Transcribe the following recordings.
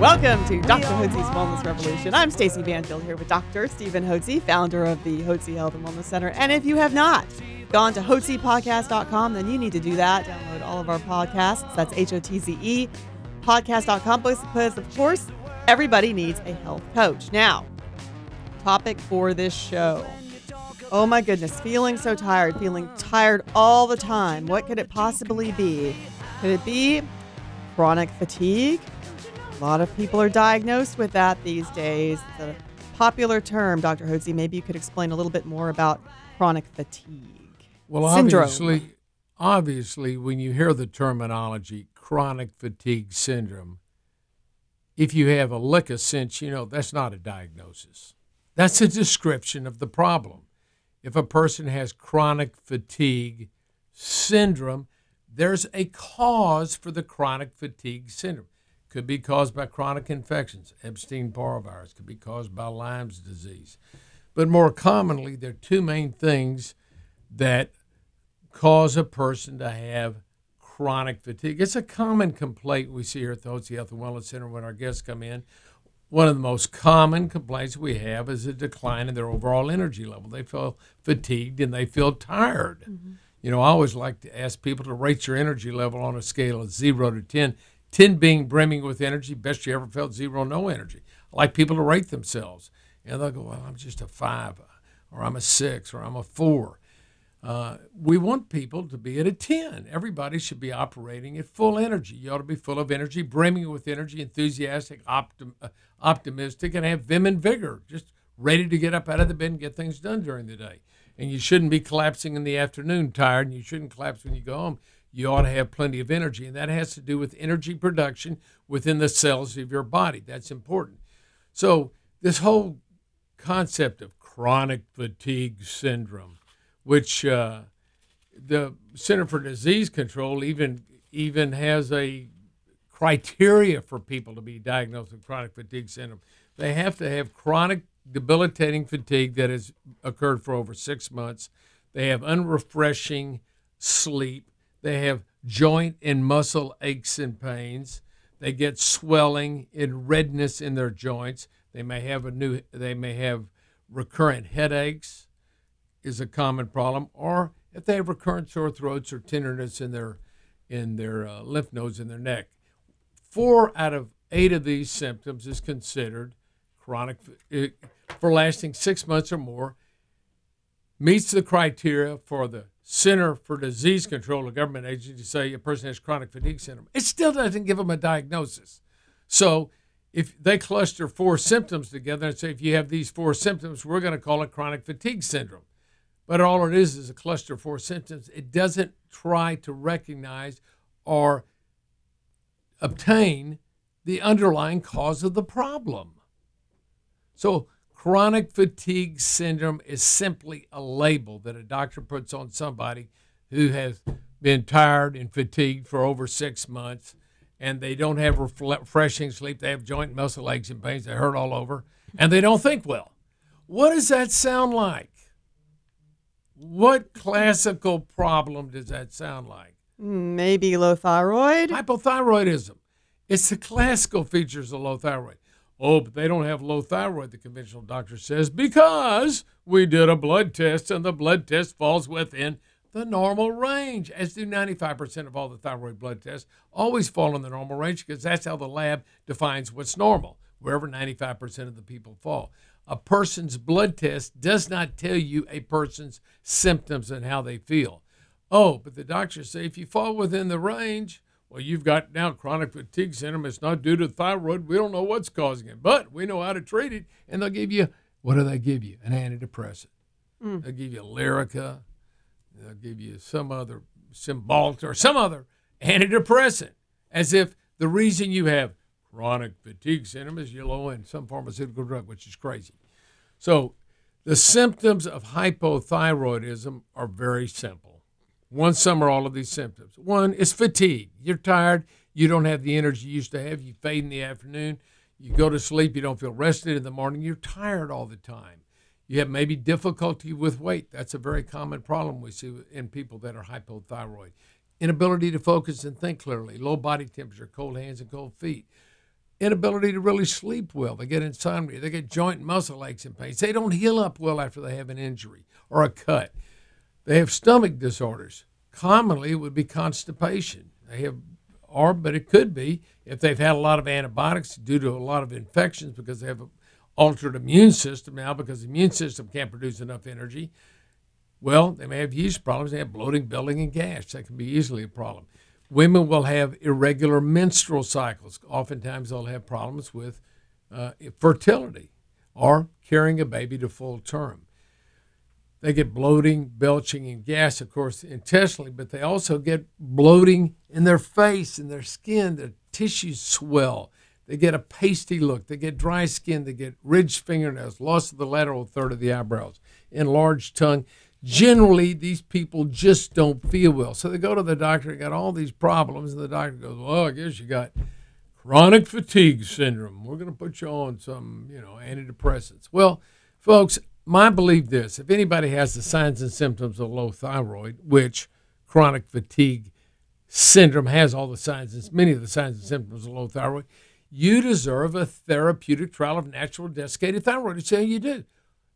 Welcome to Dr. Hotze's Wellness Revolution. I'm Stacy Banfield here with Dr. Stephen Hotze, founder of the Hotze Health and Wellness Center. And if you have not gone to hotzepodcast.com, then you need to do that. Download all of our podcasts. That's H O T Z E podcast.com because, of course, everybody needs a health coach. Now, topic for this show. Oh my goodness, feeling so tired, feeling tired all the time. What could it possibly be? Could it be chronic fatigue? A lot of people are diagnosed with that these days. It's a popular term, Dr. Hotze. Maybe you could explain a little bit more about chronic fatigue. Well, syndrome. obviously, obviously, when you hear the terminology chronic fatigue syndrome, if you have a lick of sense, you know that's not a diagnosis. That's a description of the problem. If a person has chronic fatigue syndrome, there's a cause for the chronic fatigue syndrome. Could be caused by chronic infections, Epstein Barr virus could be caused by Lyme's disease. But more commonly, there are two main things that cause a person to have chronic fatigue. It's a common complaint we see here at the Hotze Health and Wellness Center when our guests come in. One of the most common complaints we have is a decline in their overall energy level. They feel fatigued and they feel tired. Mm-hmm. You know, I always like to ask people to rate your energy level on a scale of zero to 10, 10 being brimming with energy, best you ever felt, zero, no energy. I like people to rate themselves. And they'll go, well, I'm just a five, or I'm a six, or I'm a four. Uh, we want people to be at a 10. Everybody should be operating at full energy. You ought to be full of energy, brimming with energy, enthusiastic, optim- uh, optimistic, and have vim and vigor, just ready to get up out of the bed and get things done during the day. And you shouldn't be collapsing in the afternoon tired, and you shouldn't collapse when you go home. You ought to have plenty of energy, and that has to do with energy production within the cells of your body. That's important. So, this whole concept of chronic fatigue syndrome, which uh, the Center for Disease Control even even has a criteria for people to be diagnosed with chronic fatigue syndrome. They have to have chronic debilitating fatigue that has occurred for over six months. They have unrefreshing sleep. They have joint and muscle aches and pains. They get swelling and redness in their joints. They may have a new. They may have recurrent headaches, is a common problem, or if they have recurrent sore throats or tenderness in their in their uh, lymph nodes in their neck. Four out of eight of these symptoms is considered chronic uh, for lasting six months or more. Meets the criteria for the Center for Disease Control, a government agency, say a person has chronic fatigue syndrome. It still doesn't give them a diagnosis. So if they cluster four symptoms together and say, if you have these four symptoms, we're going to call it chronic fatigue syndrome. But all it is is a cluster of four symptoms. It doesn't try to recognize or obtain the underlying cause of the problem. So, chronic fatigue syndrome is simply a label that a doctor puts on somebody who has been tired and fatigued for over six months and they don't have refreshing sleep. They have joint muscle aches and pains. They hurt all over and they don't think well. What does that sound like? What classical problem does that sound like? Maybe low thyroid. Hypothyroidism. It's the classical features of low thyroid. Oh, but they don't have low thyroid, the conventional doctor says, because we did a blood test and the blood test falls within the normal range, as do 95% of all the thyroid blood tests, always fall in the normal range because that's how the lab defines what's normal, wherever 95% of the people fall. A person's blood test does not tell you a person's symptoms and how they feel. Oh, but the doctors say if you fall within the range, well, you've got now chronic fatigue syndrome. It's not due to thyroid. We don't know what's causing it, but we know how to treat it. And they'll give you, what do they give you? An antidepressant. Mm. They'll give you Lyrica. They'll give you some other Cymbalta or some other antidepressant, as if the reason you have chronic fatigue syndrome is you're low in some pharmaceutical drug, which is crazy. So the symptoms of hypothyroidism are very simple. One sum are all of these symptoms. One is fatigue. You're tired. You don't have the energy you used to have. You fade in the afternoon. You go to sleep. You don't feel rested in the morning. You're tired all the time. You have maybe difficulty with weight. That's a very common problem we see in people that are hypothyroid. Inability to focus and think clearly, low body temperature, cold hands and cold feet. Inability to really sleep well. They get insomnia. They get joint muscle aches and pains. They don't heal up well after they have an injury or a cut. They have stomach disorders. Commonly, it would be constipation. They have, or, but it could be if they've had a lot of antibiotics due to a lot of infections because they have a altered immune system now because the immune system can't produce enough energy. Well, they may have yeast problems. They have bloating, building, and gas. That can be easily a problem. Women will have irregular menstrual cycles. Oftentimes, they'll have problems with uh, fertility or carrying a baby to full term. They get bloating, belching, and gas, of course, intestinally, but they also get bloating in their face and their skin. Their tissues swell. They get a pasty look. They get dry skin. They get ridged fingernails, loss of the lateral third of the eyebrows, enlarged tongue. Generally, these people just don't feel well. So they go to the doctor, they got all these problems, and the doctor goes, Well, I guess you got chronic fatigue syndrome. We're going to put you on some, you know, antidepressants. Well, folks, my belief this if anybody has the signs and symptoms of low thyroid, which chronic fatigue syndrome has all the signs and many of the signs and symptoms of low thyroid, you deserve a therapeutic trial of natural desiccated thyroid. It's how you do.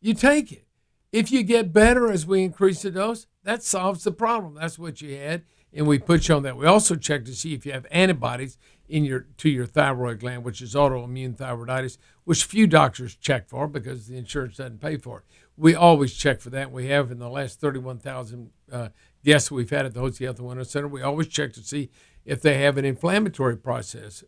You take it. If you get better as we increase the dose, that solves the problem. That's what you had, and we put you on that. We also check to see if you have antibodies in your to your thyroid gland, which is autoimmune thyroiditis, which few doctors check for because the insurance doesn't pay for it. We always check for that. We have in the last 31,000 uh, guests we've had at the Hotze Health and Wellness Center. We always check to see if they have an inflammatory process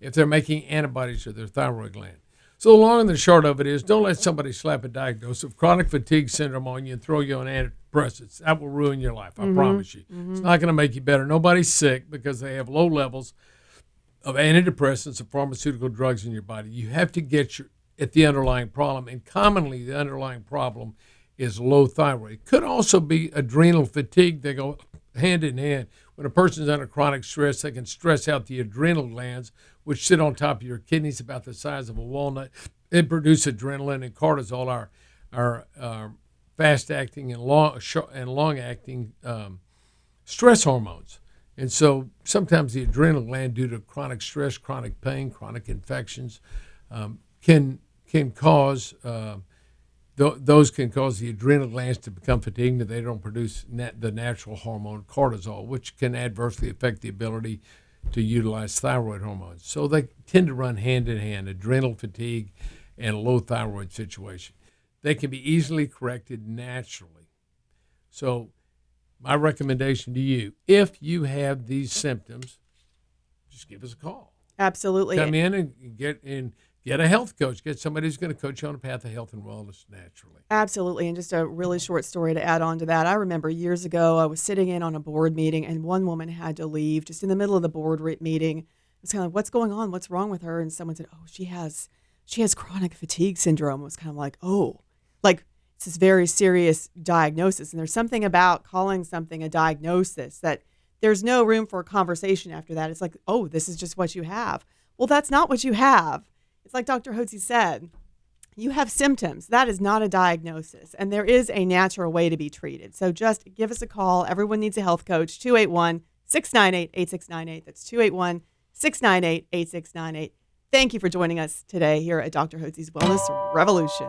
if they're making antibodies to their thyroid gland. So the long and the short of it is don't let somebody slap a diagnosis of chronic fatigue syndrome on you and throw you on antidepressants. That will ruin your life, I mm-hmm. promise you. Mm-hmm. It's not going to make you better. Nobody's sick because they have low levels of antidepressants or pharmaceutical drugs in your body. You have to get your at the underlying problem, and commonly the underlying problem is low thyroid. It could also be adrenal fatigue. They go hand in hand. When a person's under chronic stress, they can stress out the adrenal glands, which sit on top of your kidneys about the size of a walnut. They produce adrenaline and cortisol, our, our, uh, fast acting and long, and long acting um, stress hormones. And so sometimes the adrenal gland, due to chronic stress, chronic pain, chronic infections, um, can, can cause. Uh, th- those can cause the adrenal glands to become fatigued and they don't produce nat- the natural hormone cortisol, which can adversely affect the ability to utilize thyroid hormones. So they tend to run hand in hand adrenal fatigue and low thyroid situation. They can be easily corrected naturally. So, my recommendation to you if you have these symptoms, just give us a call. Absolutely. Come in and get in get a health coach. Get somebody who's going to coach you on a path of health and wellness naturally. Absolutely. And just a really short story to add on to that. I remember years ago, I was sitting in on a board meeting, and one woman had to leave just in the middle of the board meeting. It was kind of like, what's going on? What's wrong with her? And someone said, oh, she has she has chronic fatigue syndrome. It was kind of like, oh, like it's this very serious diagnosis. And there's something about calling something a diagnosis that there's no room for a conversation after that. It's like, oh, this is just what you have. Well, that's not what you have it's like Dr. Hotze said, you have symptoms. That is not a diagnosis. And there is a natural way to be treated. So just give us a call. Everyone needs a health coach, 281 698 8698. That's 281 698 8698. Thank you for joining us today here at Dr. Hotze's Wellness Revolution.